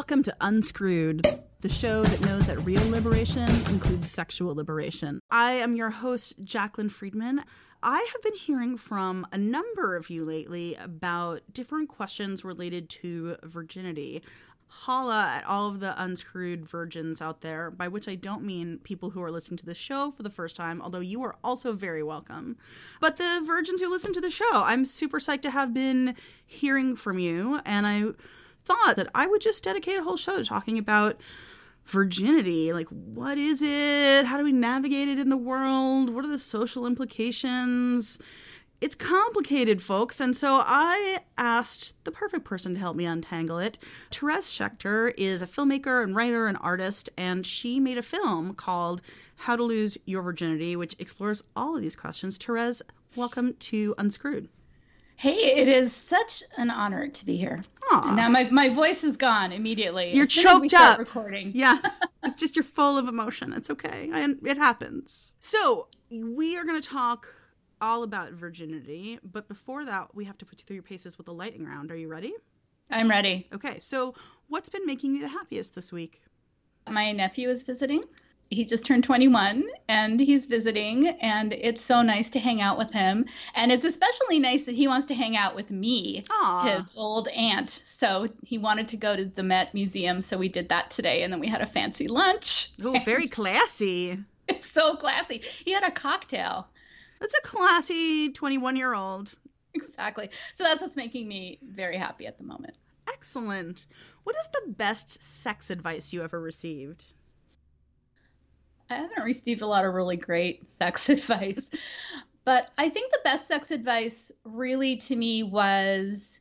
Welcome to Unscrewed, the show that knows that real liberation includes sexual liberation. I am your host, Jaclyn Friedman. I have been hearing from a number of you lately about different questions related to virginity. Holla at all of the unscrewed virgins out there, by which I don't mean people who are listening to the show for the first time, although you are also very welcome. But the virgins who listen to the show, I'm super psyched to have been hearing from you, and I thought that I would just dedicate a whole show to talking about virginity. Like, what is it? How do we navigate it in the world? What are the social implications? It's complicated, folks. And so I asked the perfect person to help me untangle it. Therese Shechter is a filmmaker and writer and artist, and she made a film called How to Lose Your Virginity, which explores all of these questions. Therese, welcome to Unscrewed. Hey, it is such an honor to be here. Aw. Now my, my voice is gone immediately. You're as soon as we choked up. Recording. Yes, it's just you're full of emotion. It's okay. I, it happens. So we are going to talk all about virginity, but before that, we have to put you through your paces with a lightning round. Are you ready? I'm ready. Okay. So what's been making you the happiest this week? My nephew is visiting. He just turned 21 and he's visiting, and it's so nice to hang out with him. And it's especially nice that he wants to hang out with me, Aw. his old aunt. So he wanted to go to the Met Museum, so we did that today, and then we had a fancy lunch. Oh, very classy. It's so classy. He had a cocktail. That's a classy 21 year old. Exactly. So that's what's making me very happy at the moment. Excellent. What is the best sex advice you ever received? I haven't received a lot of really great sex advice, but I think the best sex advice really to me was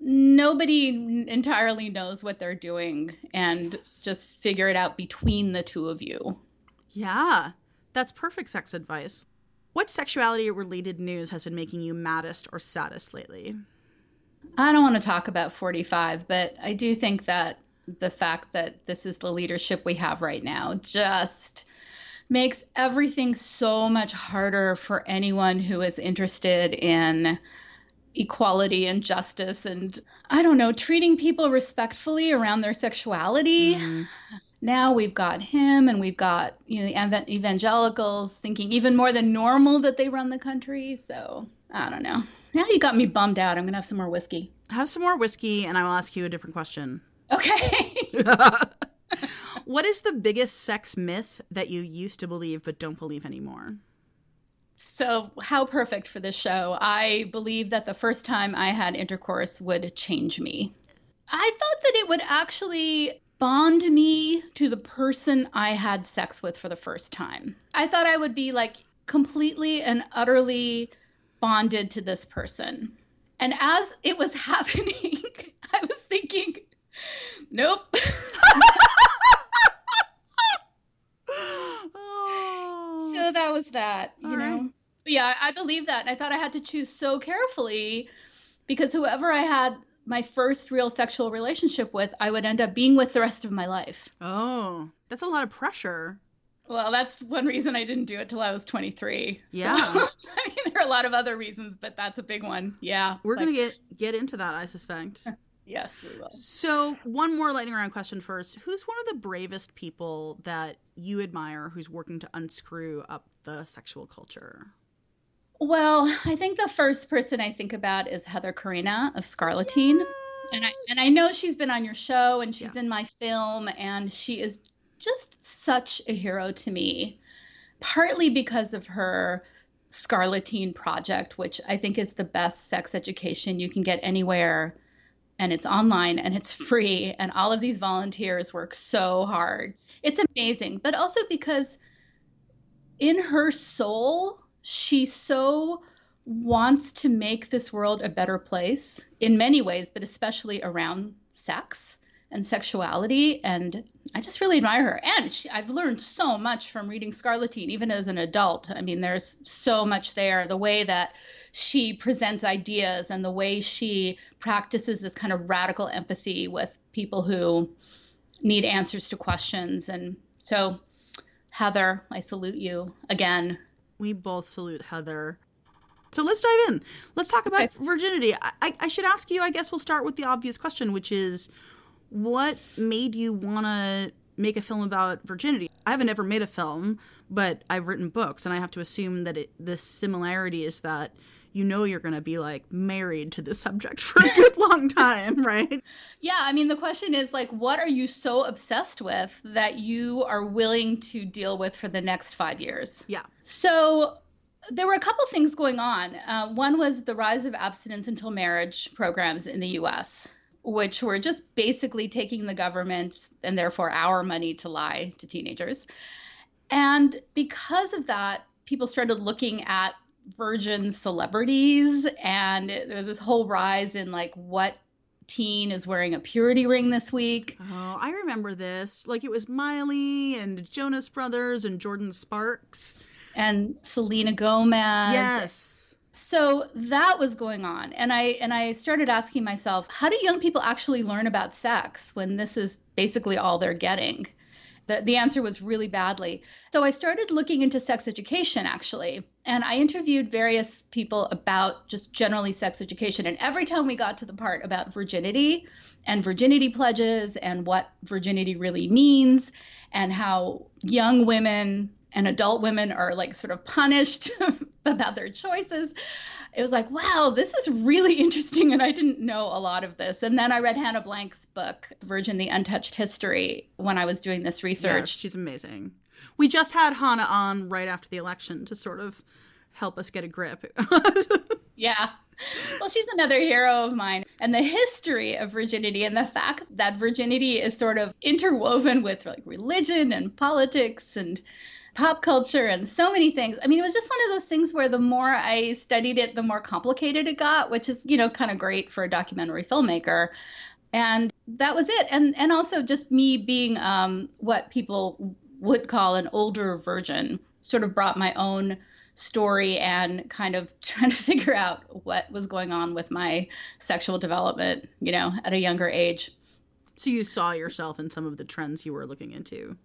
nobody entirely knows what they're doing and just figure it out between the two of you. Yeah, that's perfect sex advice. What sexuality related news has been making you maddest or saddest lately? I don't want to talk about 45, but I do think that the fact that this is the leadership we have right now just makes everything so much harder for anyone who is interested in equality and justice and I don't know, treating people respectfully around their sexuality. Mm-hmm. Now we've got him and we've got, you know, the evangelicals thinking even more than normal that they run the country. So, I don't know. Now you got me bummed out. I'm going to have some more whiskey. Have some more whiskey and I will ask you a different question. Okay. What is the biggest sex myth that you used to believe but don't believe anymore? So, how perfect for this show. I believe that the first time I had intercourse would change me. I thought that it would actually bond me to the person I had sex with for the first time. I thought I would be like completely and utterly bonded to this person. And as it was happening, I was thinking, nope. Oh. So that was that, you All know. right. Yeah, I believe that. I thought I had to choose so carefully because whoever I had my first real sexual relationship with, I would end up being with the rest of my life. Oh, that's a lot of pressure. Well, that's one reason I didn't do it till I was 23. Yeah. So, I mean, there are a lot of other reasons, but that's a big one. Yeah. We're Like, gonna get get into that, I suspect. Yes, we will. So, one more lightning round question first. Who's one of the bravest people that you admire who's working to unscrew up the sexual culture? Well, I think the first person I think about is Heather Corinna of Scarleteen. Yes. And I and I know she's been on your show and she's yeah. in my film and she is just such a hero to me. Partly because of her Scarleteen project, which I think is the best sex education you can get anywhere and it's online and it's free and all of these volunteers work so hard. It's amazing, but also because in her soul, she so wants to make this world a better place in many ways, but especially around sex and sexuality. And I just really admire her. And she, I've learned so much from reading Scarleteen, even as an adult. I mean, there's so much there. The way that she presents ideas and the way she practices this kind of radical empathy with people who need answers to questions. And so, Heather, I salute you again. We both salute Heather. So let's dive in. Let's talk about okay. virginity. I, I should ask you, I guess we'll start with the obvious question, which is what made you want to make a film about virginity? I haven't ever made a film, but I've written books, and I have to assume that it, the similarity is that you know you're going to be like married to this subject for a good long time, right? Yeah, I mean the question is like what are you so obsessed with that you are willing to deal with for the next 5 years? Yeah. So there were a couple things going on. Uh, one was the rise of abstinence until marriage programs in the US, which were just basically taking the government and therefore our money to lie to teenagers. And because of that, people started looking at virgin celebrities and there was this whole rise in like what teen is wearing a purity ring this week. Oh, I remember this. Like it was Miley and Jonas Brothers and Jordin Sparks and Selena Gomez. Yes. So that was going on and I and I started asking myself, how do young people actually learn about sex when this is basically all they're getting? The, the answer was really badly. So I started looking into sex education actually. And I interviewed various people about just generally sex education. And every time we got to the part about virginity and virginity pledges and what virginity really means and how young women and adult women are like sort of punished about their choices. It was like, wow, this is really interesting. And I didn't know a lot of this. And then I read Hanne Blank's book, Virgin the Untouched History, when I was doing this research. Yes, she's amazing. We just had Hanne on right after the election to sort of help us get a grip. yeah. Well, she's another hero of mine. And the history of virginity and the fact that virginity is sort of interwoven with like religion and politics and pop culture and so many things. I mean, it was just one of those things where the more I studied it, the more complicated it got, which is, you know, kind of great for a documentary filmmaker. And that was it. And and also just me being um, what people would call an older virgin sort of brought my own story and kind of trying to figure out what was going on with my sexual development, you know, at a younger age. So you saw yourself in some of the trends you were looking into.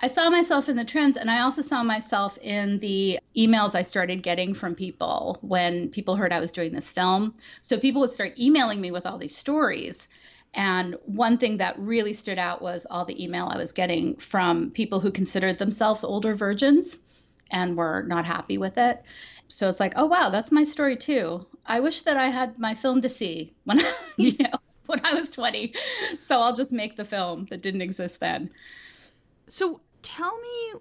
I saw myself in the trends and I also saw myself in the emails I started getting from people when people heard I was doing this film. So people would start emailing me with all these stories. And one thing that really stood out was all the email I was getting from people who considered themselves older virgins and were not happy with it. So it's like, oh wow, that's my story too. I wish that I had my film to see when you know when I was 20. So I'll just make the film that didn't exist then. So tell me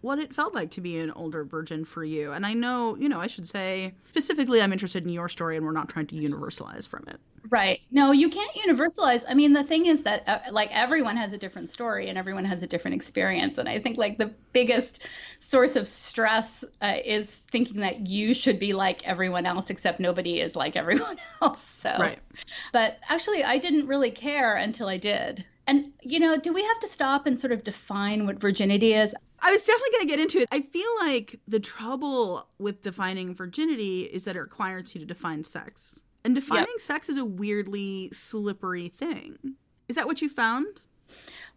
what it felt like to be an older virgin for you. And I know, you know, I should say specifically, I'm interested in your story and we're not trying to universalize from it. Right. No, you can't universalize. I mean, the thing is that uh, like everyone has a different story and everyone has a different experience. And I think like the biggest source of stress uh, is thinking that you should be like everyone else, except nobody is like everyone else. So, right. But actually, I didn't really care until I did. And, you know, do we have to stop and sort of define what virginity is? I was definitely going to get into it. I feel like the trouble with defining virginity is that it requires you to define sex. And defining yep. sex is a weirdly slippery thing. Is that what you found?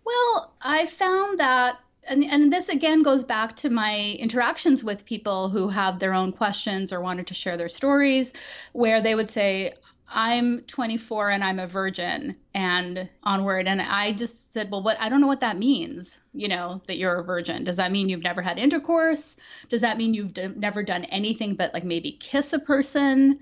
Well, I found that and, and this again goes back to my interactions with people who have their own questions or wanted to share their stories where they would say I'm 24 and I'm a virgin and onward. And I just said, well, what? I don't know what that means, you know, that you're a virgin. Does that mean you've never had intercourse? Does that mean you've d- never done anything but like maybe kiss a person?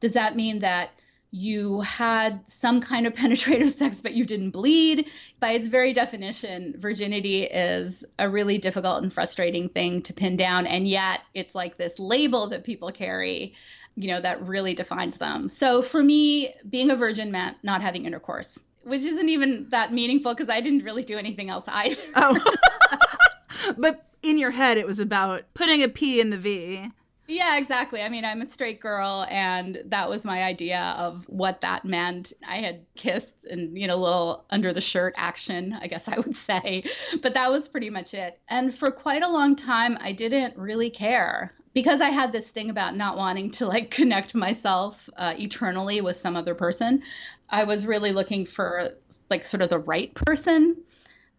Does that mean that you had some kind of penetrative sex but you didn't bleed. By its very definition, virginity is a really difficult and frustrating thing to pin down. And yet it's like this label that people carry, you know, that really defines them. So for me, being a virgin meant not having intercourse, which isn't even that meaningful because I didn't really do anything else either. Oh. but in your head, it was about putting a P in the V. Yeah, exactly. I mean, I'm a straight girl, and that was my idea of what that meant. I had kissed and, you know, a little under the shirt action, I guess I would say, but that was pretty much it. And for quite a long time, I didn't really care because I had this thing about not wanting to like connect myself uh, eternally with some other person. I was really looking for like sort of the right person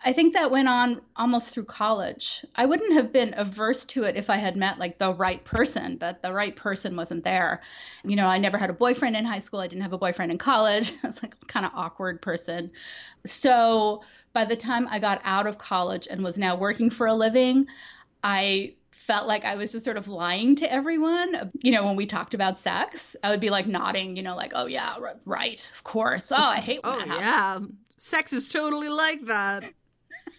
I think that went on almost through college. I wouldn't have been averse to it if I had met like the right person, but the right person wasn't there. You know, I never had a boyfriend in high school. I didn't have a boyfriend in college. I was like kind of awkward person. So by the time I got out of college and was now working for a living, I felt like I was just sort of lying to everyone. You know, when we talked about sex, I would be like nodding, you know, like, oh, yeah, right, of course. Oh, I hate when oh, yeah. Sex is totally like that.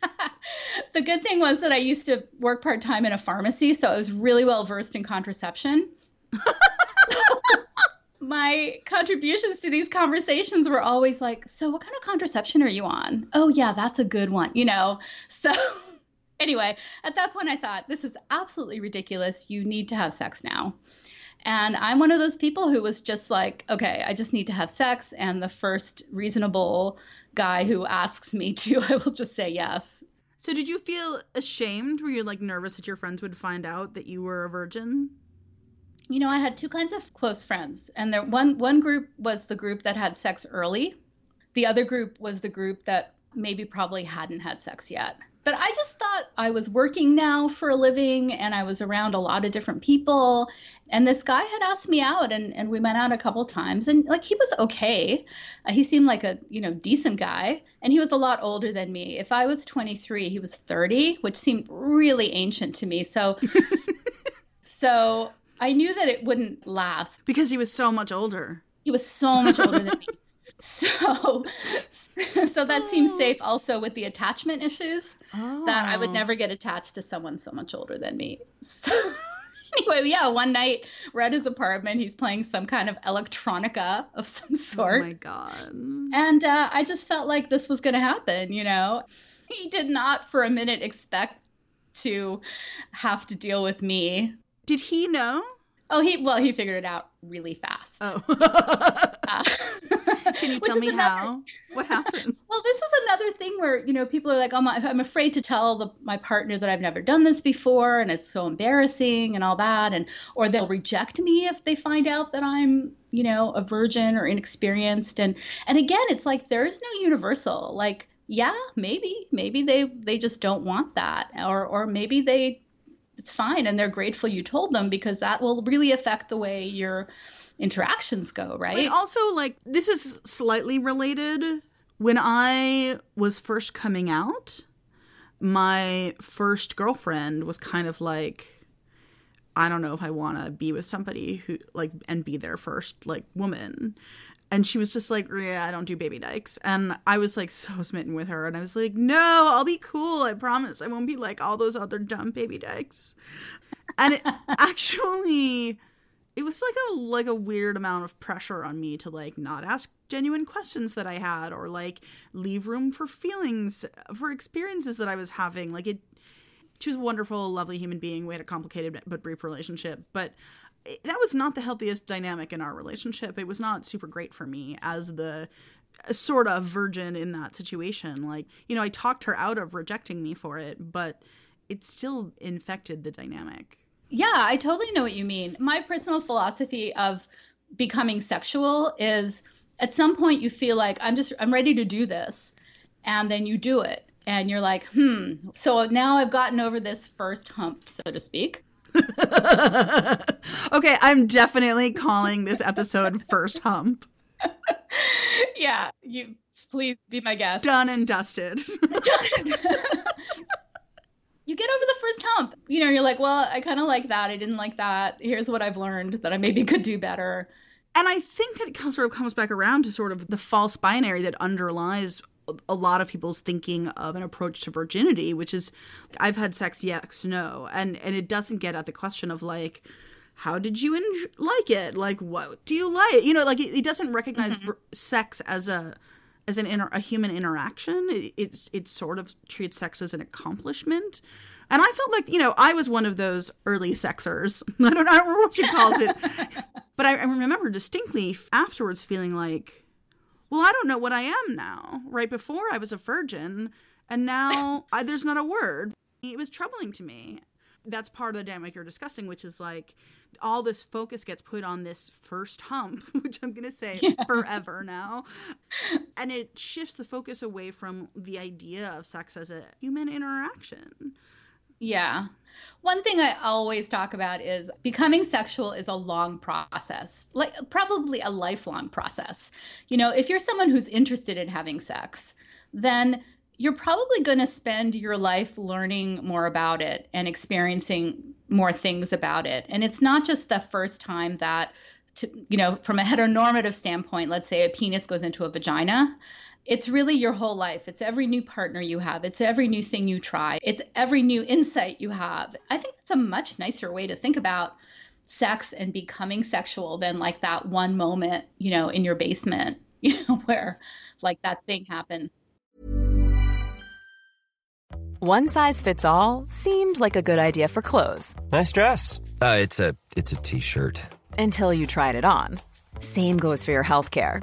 the good thing was that I used to work part time in a pharmacy, so I was really well versed in contraception. my contributions to these conversations were always like, So, what kind of contraception are you on? Oh, yeah, that's a good one, you know? So, anyway, at that point, I thought, This is absolutely ridiculous. You need to have sex now. And I'm one of those people who was just like, okay, I just need to have sex. And the first reasonable guy who asks me to, I will just say yes. So did you feel ashamed? Were you like nervous that your friends would find out that you were a virgin? You know, I had two kinds of close friends, and there one one group was the group that had sex early. The other group was the group that maybe probably hadn't had sex yet. But I just thought I was working now for a living and I was around a lot of different people. And this guy had asked me out and, and we went out a couple times and like he was okay. Uh, he seemed like a, you know, decent guy. And he was a lot older than me. If I was 23, he was 30, which seemed really ancient to me. So so I knew that it wouldn't last. Because he was so much older. He was so much older than me. So so that seems safe also with the attachment issues oh. that I would oh. never get attached to someone so much older than me. So anyway, yeah, one night we're at his apartment. He's playing some kind of electronica of some sort. Oh my god! And uh, I just felt like this was going to happen. You know, he did not for a minute expect to have to deal with me. Did he know? Oh, he well, he figured it out really fast. Oh. uh, Can you tell me another, how? What happened? Well, this is another thing where you know people are like, "Oh, my, I'm afraid to tell the, my partner that I've never done this before, and it's so embarrassing and all that," and or they'll reject me if they find out that I'm you know a virgin or inexperienced, and and again, it's like there is no universal like. Yeah, maybe, maybe they they just don't want that, or or maybe they it's fine and they're grateful you told them because that will really affect the way your interactions go, right? But also like this is slightly related. When I was first coming out, my first girlfriend was kind of like I don't know if I want to be with somebody who like and be their first like woman and she was just like, "Yeah, I don't do baby dykes." And I was like so smitten with her, and I was like, "No, I'll be cool. I promise. I won't be like all those other dumb baby dykes." And it actually, it was like a like a weird amount of pressure on me to like not ask genuine questions that I had, or like leave room for feelings, for experiences that I was having. Like it, she was a wonderful, lovely human being. We had a complicated but brief relationship, but that was not the healthiest dynamic in our relationship. It was not super great for me as the sort of virgin in that situation. Like, you know, I talked her out of rejecting me for it, but it still infected the dynamic. Yeah, I totally know what you mean. My personal philosophy of becoming sexual is at some point you feel like I'm just I'm ready to do this and then you do it and you're like, "Hmm, so now I've gotten over this first hump, so to speak." okay, I'm definitely calling this episode First Hump. yeah, you please be my guest. Done and dusted. you get over the first hump. You know, you're like, well, I kind of like that. I didn't like that. Here's what I've learned that I maybe could do better. And I think that it comes, sort of comes back around to sort of the false binary that underlies a lot of people's thinking of an approach to virginity, which is I've had sex, yes, no. And and it doesn't get at the question of like, how did you en- like it? Like, what do you like? You know, like it, it doesn't recognize mm-hmm. sex as a as an inter- a human interaction. It, it's it sort of treats sex as an accomplishment. And I felt like, you know, I was one of those early sexers. I don't, I don't remember what you called it. but I, I remember distinctly afterwards feeling like, well, I don't know what I am now. Right before I was a virgin, and now I, there's not a word. It was troubling to me. That's part of the dynamic you're discussing, which is like all this focus gets put on this first hump, which I'm going to say yeah. forever now. And it shifts the focus away from the idea of sex as a human interaction. Yeah. One thing I always talk about is becoming sexual is a long process, like probably a lifelong process. You know, if you're someone who's interested in having sex, then you're probably going to spend your life learning more about it and experiencing more things about it. And it's not just the first time that, to, you know, from a heteronormative standpoint, let's say a penis goes into a vagina it's really your whole life. It's every new partner you have. It's every new thing you try. It's every new insight you have. I think it's a much nicer way to think about sex and becoming sexual than like that one moment, you know, in your basement, you know, where like that thing happened. One size fits all seemed like a good idea for clothes. Nice dress. Uh, it's a it's a t-shirt. Until you tried it on. Same goes for your health care.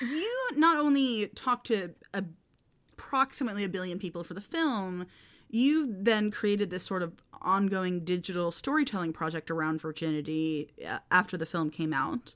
you not only talked to approximately a billion people for the film, you then created this sort of ongoing digital storytelling project around virginity uh, after the film came out.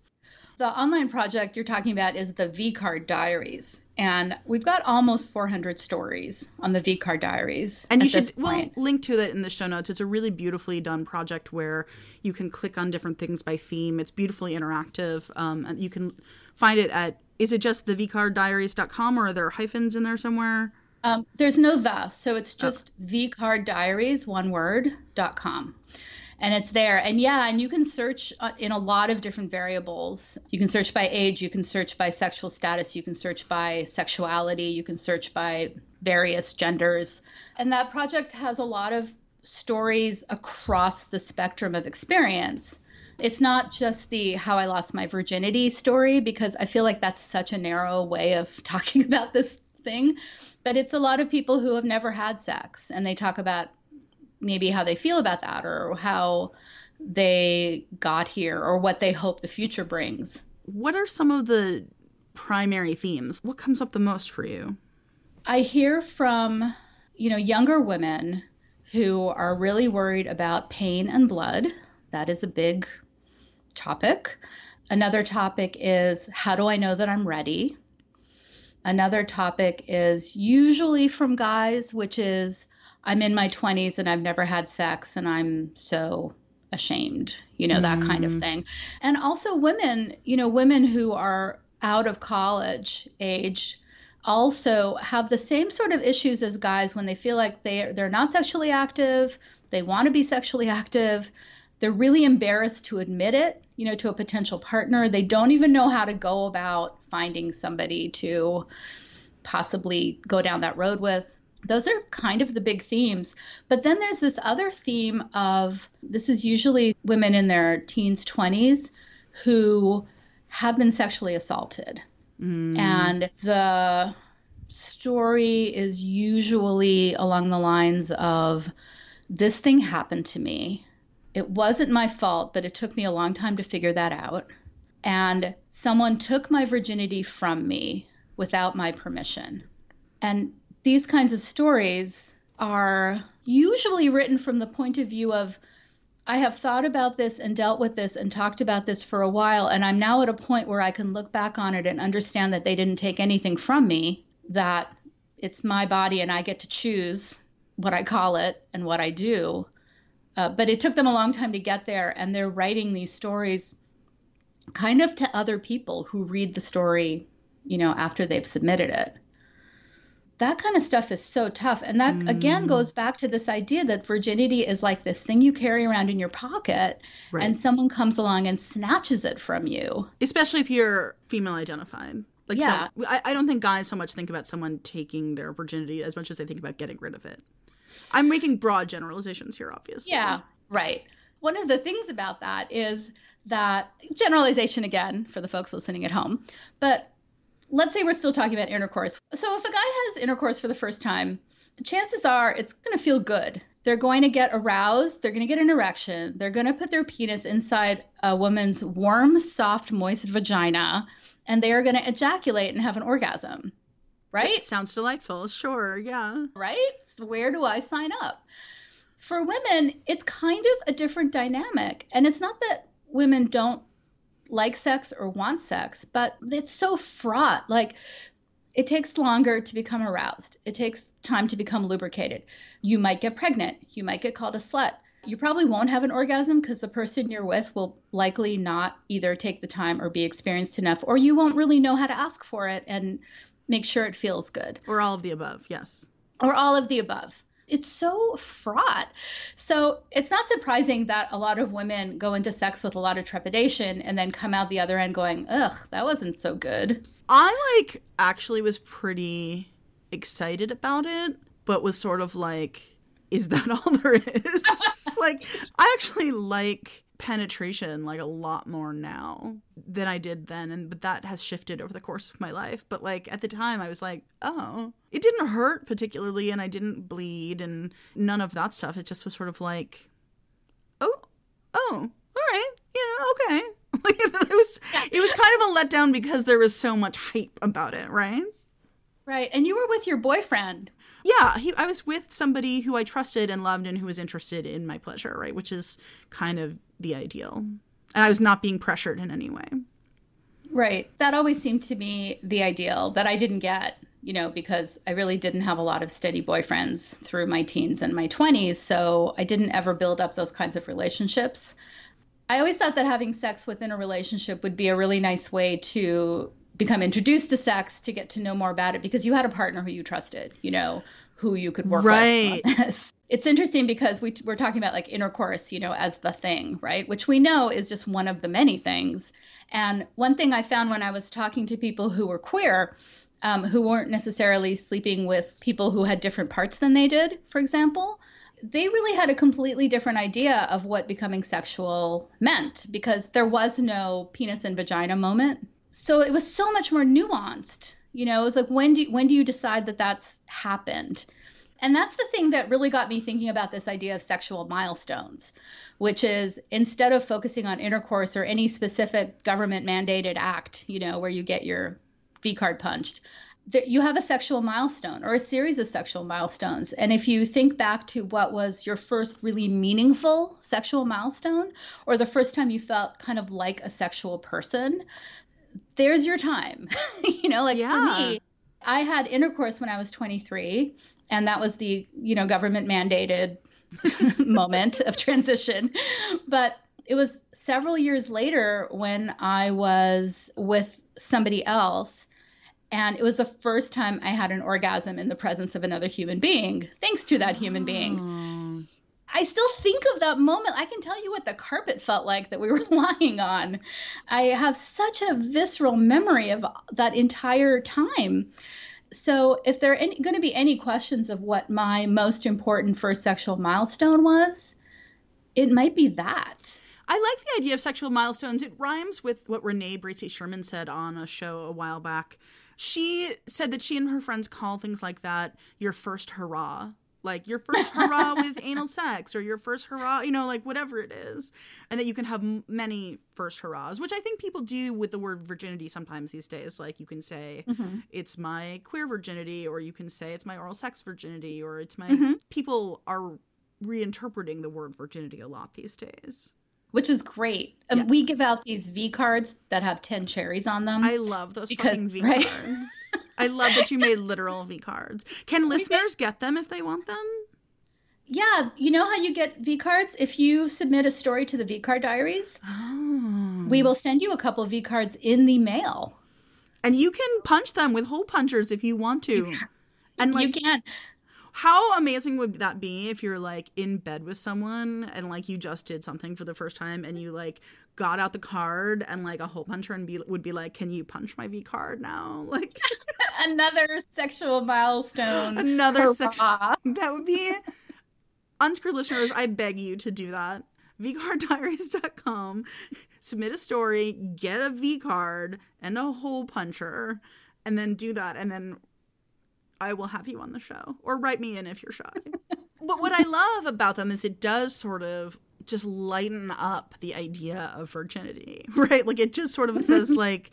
The online project you're talking about is the V Card Diaries. And we've got almost 400 stories on the V Card Diaries. And you should we'll link to that in the show notes. It's a really beautifully done project where you can click on different things by theme. It's beautifully interactive. Um, and you can find it at is it just the vcarddiaries.com or are there hyphens in there somewhere? Um, there's no the, so it's just oh. vcarddiaries, one word, dot com. And it's there. And yeah, and you can search uh, in a lot of different variables. You can search by age, you can search by sexual status, you can search by sexuality, you can search by various genders. And that project has a lot of stories across the spectrum of experience. It's not just the how I lost my virginity story because I feel like that's such a narrow way of talking about this thing, but it's a lot of people who have never had sex and they talk about maybe how they feel about that or how they got here or what they hope the future brings. What are some of the primary themes? What comes up the most for you? I hear from, you know, younger women who are really worried about pain and blood. That is a big topic. Another topic is how do I know that I'm ready? Another topic is usually from guys, which is I'm in my 20s and I've never had sex and I'm so ashamed, you know, that mm. kind of mm. thing. And also women, you know, women who are out of college age also have the same sort of issues as guys when they feel like they they're not sexually active, they want to be sexually active, they're really embarrassed to admit it, you know, to a potential partner. They don't even know how to go about finding somebody to possibly go down that road with. Those are kind of the big themes. But then there's this other theme of this is usually women in their teens, 20s who have been sexually assaulted. Mm. And the story is usually along the lines of this thing happened to me. It wasn't my fault, but it took me a long time to figure that out. And someone took my virginity from me without my permission. And these kinds of stories are usually written from the point of view of I have thought about this and dealt with this and talked about this for a while, and I'm now at a point where I can look back on it and understand that they didn't take anything from me, that it's my body and I get to choose what I call it and what I do. Uh, but it took them a long time to get there, and they're writing these stories kind of to other people who read the story, you know, after they've submitted it that kind of stuff is so tough. And that mm. again goes back to this idea that virginity is like this thing you carry around in your pocket right. and someone comes along and snatches it from you. Especially if you're female identified. Like yeah. So, I, I don't think guys so much think about someone taking their virginity as much as they think about getting rid of it. I'm making broad generalizations here, obviously. Yeah, right. One of the things about that is that generalization again for the folks listening at home, but let's say we're still talking about intercourse. So if a guy has intercourse for the first time, chances are it's going to feel good. They're going to get aroused, they're going to get an erection, they're going to put their penis inside a woman's warm, soft, moist vagina, and they are going to ejaculate and have an orgasm. Right? It sounds delightful. Sure, yeah. Right? So where do I sign up? For women, it's kind of a different dynamic. And it's not that women don't like sex or want sex, but it's so fraught. Like, it takes longer to become aroused. It takes time to become lubricated. You might get pregnant. You might get called a slut. You probably won't have an orgasm because the person you're with will likely not either take the time or be experienced enough, or you won't really know how to ask for it and make sure it feels good. Or all of the above, yes. Or all of the above it's so fraught. So it's not surprising that a lot of women go into sex with a lot of trepidation and then come out the other end going, ugh, that wasn't so good. I like actually was pretty excited about it, but was sort of like, is that all there is? like, I actually like penetration like a lot more now than I did then and but that has shifted over the course of my life. But like at the time I was like oh it didn't hurt particularly and I didn't bleed and none of that stuff. It just was sort of like oh oh all right you know okay. Like it was it was kind of a letdown because there was so much hype about it right? Right and you were with your boyfriend yeah, he, I was with somebody who I trusted and loved and who was interested in my pleasure, right? Which is kind of the ideal. And I was not being pressured in any way. Right. That always seemed to me the ideal that I didn't get, you know, because I really didn't have a lot of steady boyfriends through my teens and my 20s. So I didn't ever build up those kinds of relationships. I always thought that having sex within a relationship would be a really nice way to become introduced to sex to get to know more about it because you had a partner who you trusted, you know, who you could work right. with. it's interesting because we we're talking about like intercourse, you know, as the thing, right? Which we know is just one of the many things. And one thing I found when I was talking to people who were queer, um, who weren't necessarily sleeping with people who had different parts than they did, for example, they really had a completely different idea of what becoming sexual meant because there was no penis and vagina moment. So it was so much more nuanced. You know, it was like when do you, when do you decide that that's happened? And that's the thing that really got me thinking about this idea of sexual milestones, which is instead of focusing on intercourse or any specific government mandated act, you know, where you get your V card punched, that you have a sexual milestone or a series of sexual milestones. And if you think back to what was your first really meaningful sexual milestone or the first time you felt kind of like a sexual person, there's your time. you know, like yeah. for me, I had intercourse when I was 23 and that was the you know government mandated moment of transition but it was several years later when i was with somebody else and it was the first time i had an orgasm in the presence of another human being thanks to that human being oh. I still think of that moment. I can tell you what the carpet felt like that we were lying on. I have such a visceral memory of that entire time So, if there are going to be any questions of what my most important first sexual milestone was, it might be that. I like the idea of sexual milestones. It rhymes with what Renee Bracey Sherman said on a show a while back. She said that she and her friends call things like that your first hurrah like your first hurrah with anal sex or your first hurrah, you know, like whatever it is. And that you can have m- many first hurrahs, which I think people do with the word virginity sometimes these days. Like you can say mm-hmm. it's my queer virginity, or you can say it's my oral sex virginity, or it's my. Mm-hmm. People are reinterpreting the word virginity a lot these days which is great. Um, yeah. We give out these V cards that have 10 cherries on them. I love those because, fucking V right? cards. I love that you made literal V cards. Can listeners get them if they want them? Yeah, you know how you get V cards? If you submit a story to the V card diaries, oh. we will send you a couple V cards in the mail. And you can punch them with hole punchers if you want to. You and like, you can. How amazing would that be if you're like in bed with someone and like you just did something for the first time and you like got out the card and like a hole puncher and be would be like, "Can you punch my V card now?" Like another sexual milestone. Another sexual. That would be unscrewed listeners. I beg you to do that. VCardDiaries.com. Submit a story, get a V card and a hole puncher, and then do that, and then I will have you on the show or write me in if you're shy. but what I love about them is it does sort of just lighten up the idea of virginity, right? Like it just sort of says like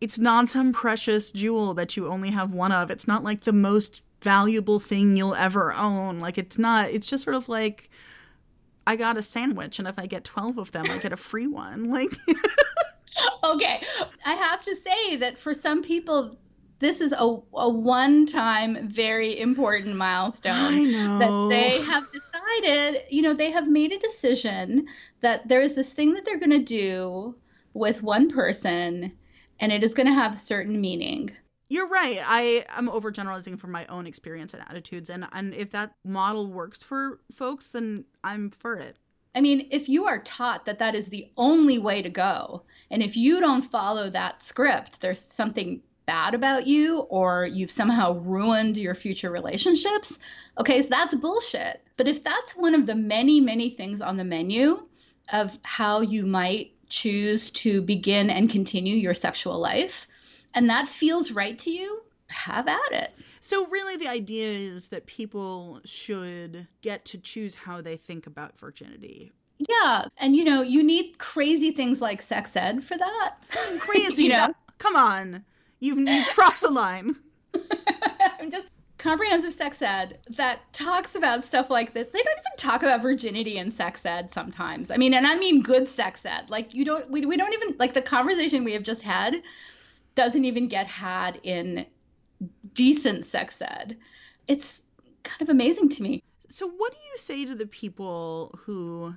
it's not some precious jewel that you only have one of. It's not like the most valuable thing you'll ever own. Like it's not it's just sort of like I got a sandwich and if I get 12 of them, I get a free one. Like Okay. I have to say that for some people this is a, a one time very important milestone that they have decided you know they have made a decision that there is this thing that they're going to do with one person and it is going to have a certain meaning. You're right. I am overgeneralizing from my own experience and attitudes and and if that model works for folks then i'm for it. I mean, if you are taught that that is the only way to go, and if you don't follow that script, there's something bad about you or you've somehow ruined your future relationships, okay, so that's bullshit. But if that's one of the many, many things on the menu of how you might choose to begin and continue your sexual life, and that feels right to you, have at it. So, really, the idea is that people should get to choose how they think about virginity. Yeah. And, you know, you need crazy things like sex ed for that. Crazy. you know? Come on. You've you crossed a line. I'm just comprehensive sex ed that talks about stuff like this. They don't even talk about virginity in sex ed sometimes. I mean, and I mean good sex ed. Like you don't we, we don't even like the conversation we have just had doesn't even get had in decent sex ed. It's kind of amazing to me. So what do you say to the people who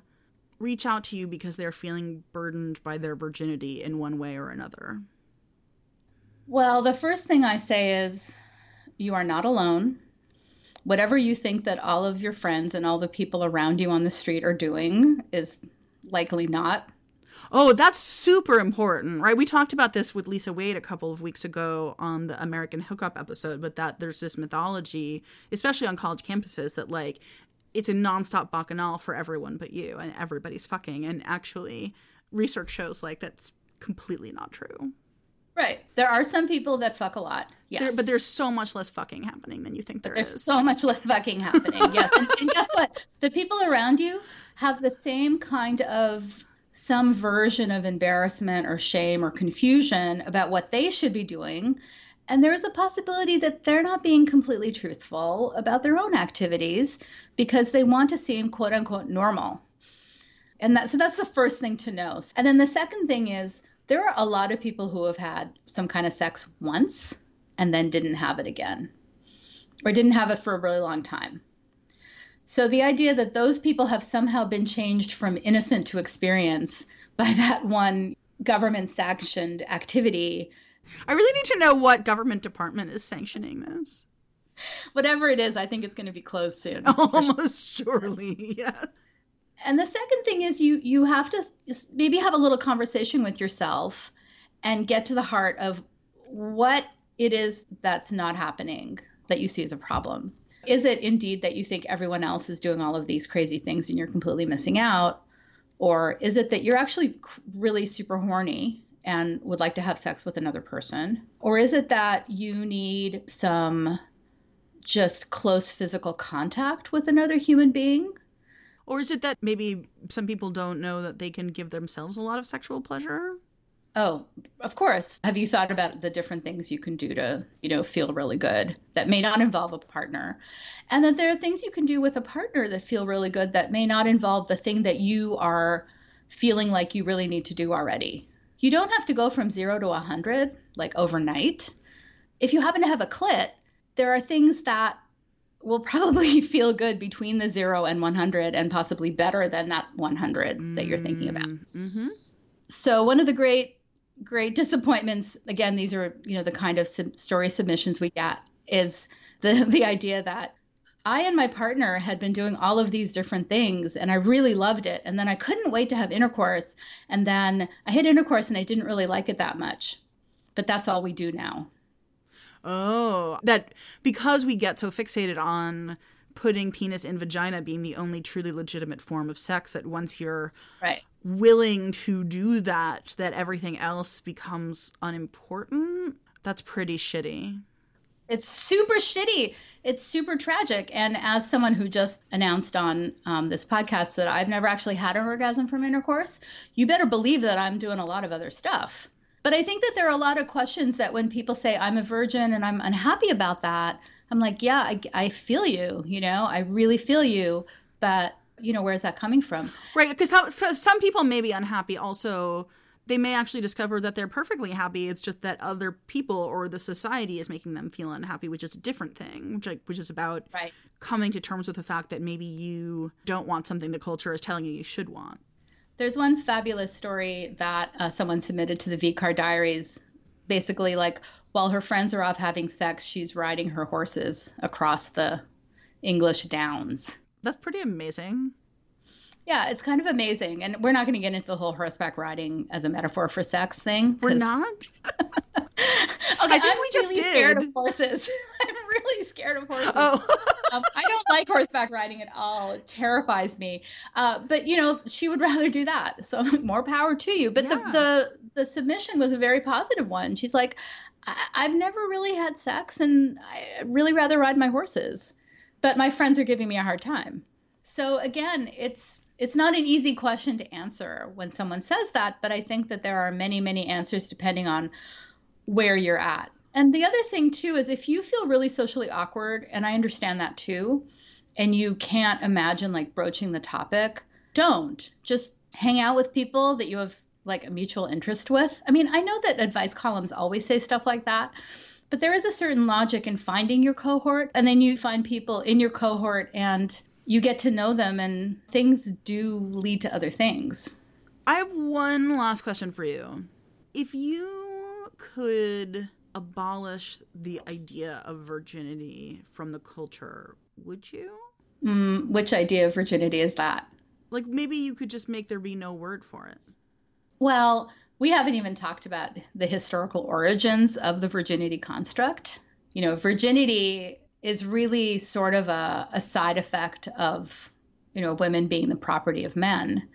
reach out to you because they're feeling burdened by their virginity in one way or another? Well, the first thing I say is you are not alone. Whatever you think that all of your friends and all the people around you on the street are doing is likely not. Oh, that's super important, right? We talked about this with Lisa Wade a couple of weeks ago on the American Hookup episode, but that there's this mythology, especially on college campuses, that like it's a nonstop bacchanal for everyone but you, and everybody's fucking. And actually, research shows like that's completely not true. Right. There are some people that fuck a lot. Yes. There, but there's so much less fucking happening than you think there there's is. so much less fucking happening. yes. And, and guess what? The people around you have the same kind of some version of embarrassment or shame or confusion about what they should be doing. And there's a possibility that they're not being completely truthful about their own activities because they want to seem quote unquote normal. And that so that's the first thing to know. And then the second thing is there are a lot of people who have had some kind of sex once and then didn't have it again or didn't have it for a really long time. So the idea that those people have somehow been changed from innocent to experience by that one government sanctioned activity. I really need to know what government department is sanctioning this. Whatever it is, I think it's going to be closed soon. Almost surely, yeah and the second thing is you you have to maybe have a little conversation with yourself and get to the heart of what it is that's not happening that you see as a problem? Is it indeed that you think everyone else is doing all of these crazy things and you're completely missing out? Or is it that you're actually really super horny and would like to have sex with another person? Or is it that you need some just close physical contact with another human being? Or is it that maybe some people don't know that they can give themselves a lot of sexual pleasure? Oh, of course. Have you thought about the different things you can do to, you know, feel really good that may not involve a partner? And that there are things you can do with a partner that feel really good that may not involve the thing that you are feeling like you really need to do already. You don't have to go from 0 to a 100 like overnight. If you happen to have a clit, there are things that will probably feel good between the 0 and 100 and possibly better than that 100 that you're thinking about. Mm-hmm. So one of the great great disappointments again these are you know the kind of sub- story submissions we get is the the idea that I and my partner had been doing all of these different things and I really loved it and then I couldn't wait to have intercourse and then I had intercourse and I didn't really like it that much but that's all we do now Oh, that because we get so fixated on putting penis in vagina being the only truly legitimate form of sex that once you're right. willing to do that that everything else becomes unimportant? That's pretty shitty. It's super shitty. It's super tragic. And as someone who just announced on um, this podcast that i've never actually had an orgasm from intercourse you better believe that i'm doing a lot of other stuff but i think that there are a lot of questions that when people say i'm a virgin and i'm unhappy about that I'm like, yeah, I, I feel you, you know, I really feel you, but you know, where's that coming from? Right, because some, some people may be unhappy. Also, they may actually discover that they're perfectly happy. It's just that other people or the society is making them feel unhappy, which is a different thing, which, like, which is about right. coming to terms with the fact that maybe you don't want something the culture is telling you you should want. There's one fabulous story that uh, someone submitted to the VCard Diaries basically like while her friends are off having sex, she's riding her horses across the English downs. That's pretty amazing. Yeah, it's kind of amazing. And we're not going to get into the whole horseback riding as a metaphor for sex thing. We're not? okay, I think I'm we just really did. scared of horses. I'm really scared of horses. Oh. um, I don't like horseback riding at all. It terrifies me. Uh, but you know, she would rather do that. So more power to you. But yeah. the, the the submission was a very positive one. She's like, I- I've never really had sex, and I really rather ride my horses. But my friends are giving me a hard time. So again, it's it's not an easy question to answer when someone says that, but I think that there are many, many answers depending on where you're at. And the other thing too is if you feel really socially awkward, and I understand that too, and you can't imagine like broaching the topic, don't. Just hang out with people that you have like a mutual interest with. I mean, I know that advice columns always say stuff like that, but there is a certain logic in finding your cohort and then you find people in your cohort and you get to know them and things do lead to other things. I have one last question for you. If you could abolish the idea of virginity from the culture, would you? Mm, which idea of virginity is that? Like maybe you could just make there be no word for it. Well, we haven't even talked about the historical origins of the virginity construct. You know, virginity is really sort of a, a side effect of, you know, women being the property of men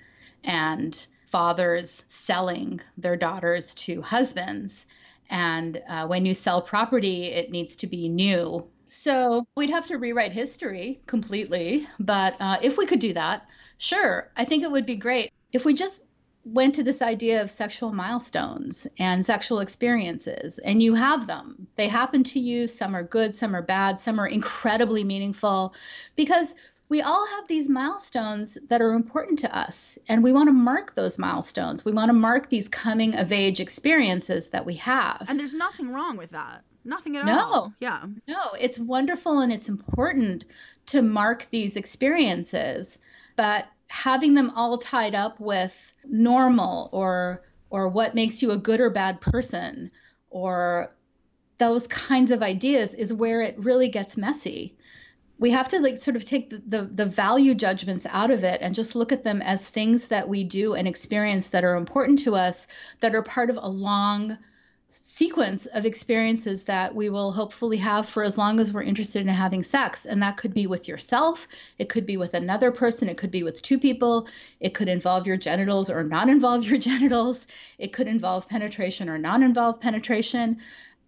and fathers selling their daughters to husbands. And uh, when you sell property, it needs to be new. So we'd have to rewrite history completely. But uh, if we could do that, sure, I think it would be great. If we just went to this idea of sexual milestones and sexual experiences, and you have them. They happen to you. Some are good, some are bad, some are incredibly meaningful because we all have these milestones that are important to us, and we want to mark those milestones. We want to mark these coming of age experiences that we have. And there's nothing wrong with that. Nothing at all. no, all. Yeah. No, it's wonderful and it's important to mark these experiences. But having them all tied up with normal or or what makes you a good or bad person or those kinds of ideas is where it really gets messy we have to like sort of take the, the, the, value judgments out of it and just look at them as things that we do and experience that are important to us that are part of a long sequence of experiences that we will hopefully have for as long as we're interested in having sex. And that could be with yourself, it could be with another person, it could be with two people, it could involve your genitals or not involve your genitals, it could involve penetration or non involve penetration.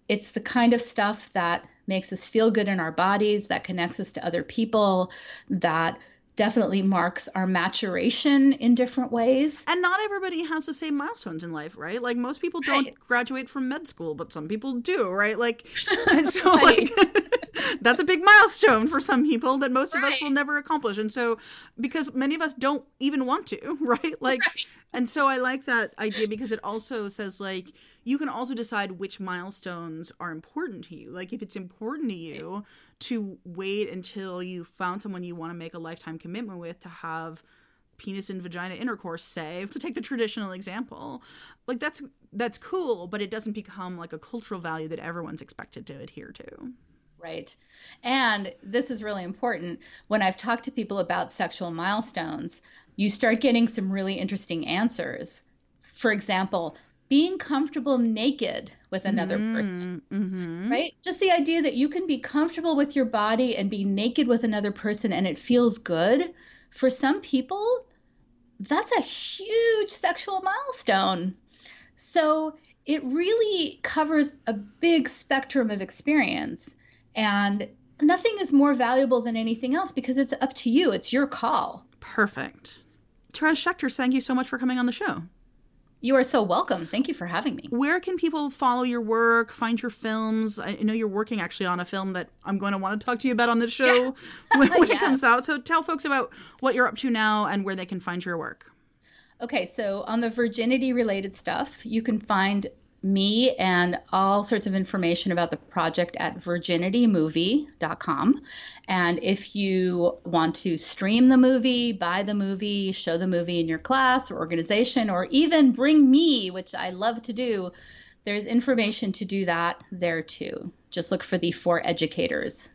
It's the kind of stuff that makes us feel good in our bodies, that connects us to other people, that definitely marks our maturation in different ways. And not everybody has the same milestones in life, right? Like most people don't right. graduate from med school, but some people do, right? Like and so right. like that's a big milestone for some people that most right. of us will never accomplish. And so because many of us don't even want to, right? Like and so I like that idea because it also says like you can also decide which milestones are important to you. Like if it's important to you to wait until you found someone you want to make a lifetime commitment with to have penis and vagina intercourse say to take the traditional example like that's that's cool but it doesn't become like a cultural value that everyone's expected to adhere to. Right. And this is really important. When i've talked to people about sexual milestones you start getting some really interesting answers. For example being comfortable naked with another mm, person, mm-hmm. right? Just the idea that you can be comfortable with your body and be naked with another person and it feels good. For some people, that's a huge sexual milestone. So it really covers a big spectrum of experience. And nothing is more valuable than anything else because it's up to you, it's your call. Perfect. Therese Shechter, thank you so much for coming on the show. You are so welcome. Thank you for having me. Where can people follow your work, find your films? I know you're working actually on a film that I'm going to want to talk to you about on the show yeah. when, when it comes out. So tell folks about what you're up to now and where they can find your work. Okay, so on the virginity related stuff, you can find me and all sorts of information about the project at virginitymovie.com. And if you want to stream the movie, buy the movie, show the movie in your class or organization, or even bring me, which I love to do, there's information to do that there too. Just look for the For Educators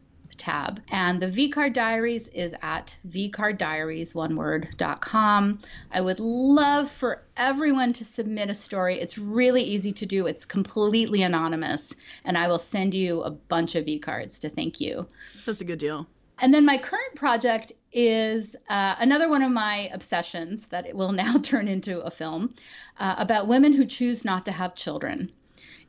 tab. And the VCard Diaries is at vcarddiaries, one word.com. I would love for everyone to submit a story. It's really easy to do, it's completely anonymous. And I will send you a bunch of V cards to thank you. That's a good deal. And then my current project is uh, another one of my obsessions that it will now turn into a film uh, about women who choose not to have children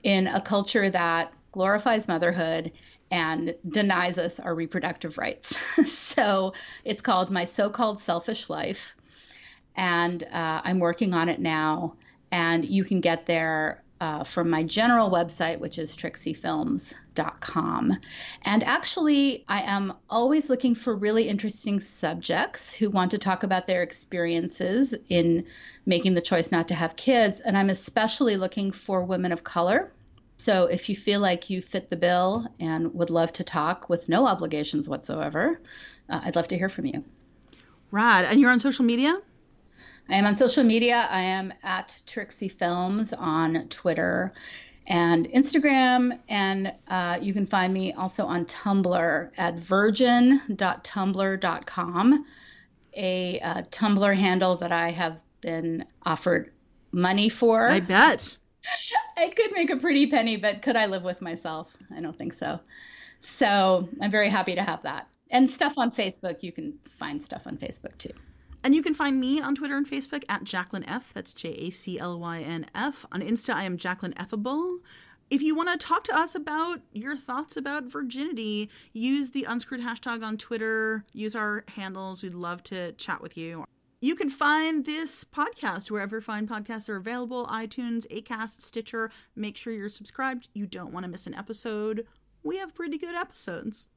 in a culture that glorifies motherhood and denies us our reproductive rights. so it's called My So Called Selfish Life. And uh, I'm working on it now. And you can get there uh, from my general website, which is trixiefilms.com. And actually, I am always looking for really interesting subjects who want to talk about their experiences in making the choice not to have kids. And I'm especially looking for women of color so if you feel like you fit the bill and would love to talk with no obligations whatsoever, uh, I'd love to hear from you. Rad. And you're on social media? I am on social media. I am at Trixie Films on Twitter and Instagram. And uh, you can find me also on Tumblr at virgin.tumblr.com, a uh, Tumblr handle that I have been offered money for. I bet. I could make a pretty penny, but could I live with myself? I don't think so. So I'm very happy to have that. And stuff on Facebook, you can find stuff on Facebook too. And you can find me on Twitter and Facebook at Jaclyn F. That's J A C L Y N F. On Insta, I am Jaclyn Effable. If you want to talk to us about your thoughts about virginity, use the unscrewed hashtag on Twitter. Use our handles. We'd love to chat with you. You can find this podcast wherever fine podcasts are available iTunes, Acast, Stitcher. Make sure you're subscribed. You don't want to miss an episode we have pretty good episodes.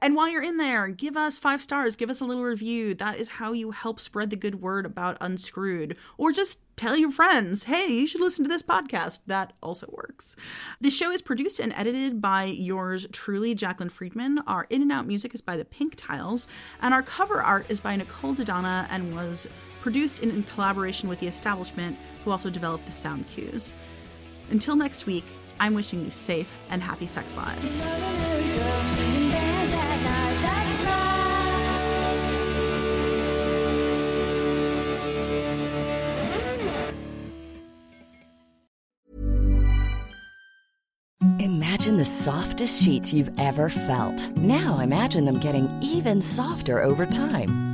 And while you're in there, give us five stars, give us a little review. That is how you help spread the good word about Unscrewed. Or just tell your friends, hey, you should listen to this podcast. That also works. This show is produced and edited by yours truly, Jaclyn Friedman. Our in and out music is by the Pink Tiles, and our cover art is by Nicole Dodonna and was produced in collaboration with The Establishment, who also developed the sound cues. Until next week, I'm wishing you safe and happy sex lives. Imagine the softest sheets you've ever felt. Now imagine them getting even softer over time.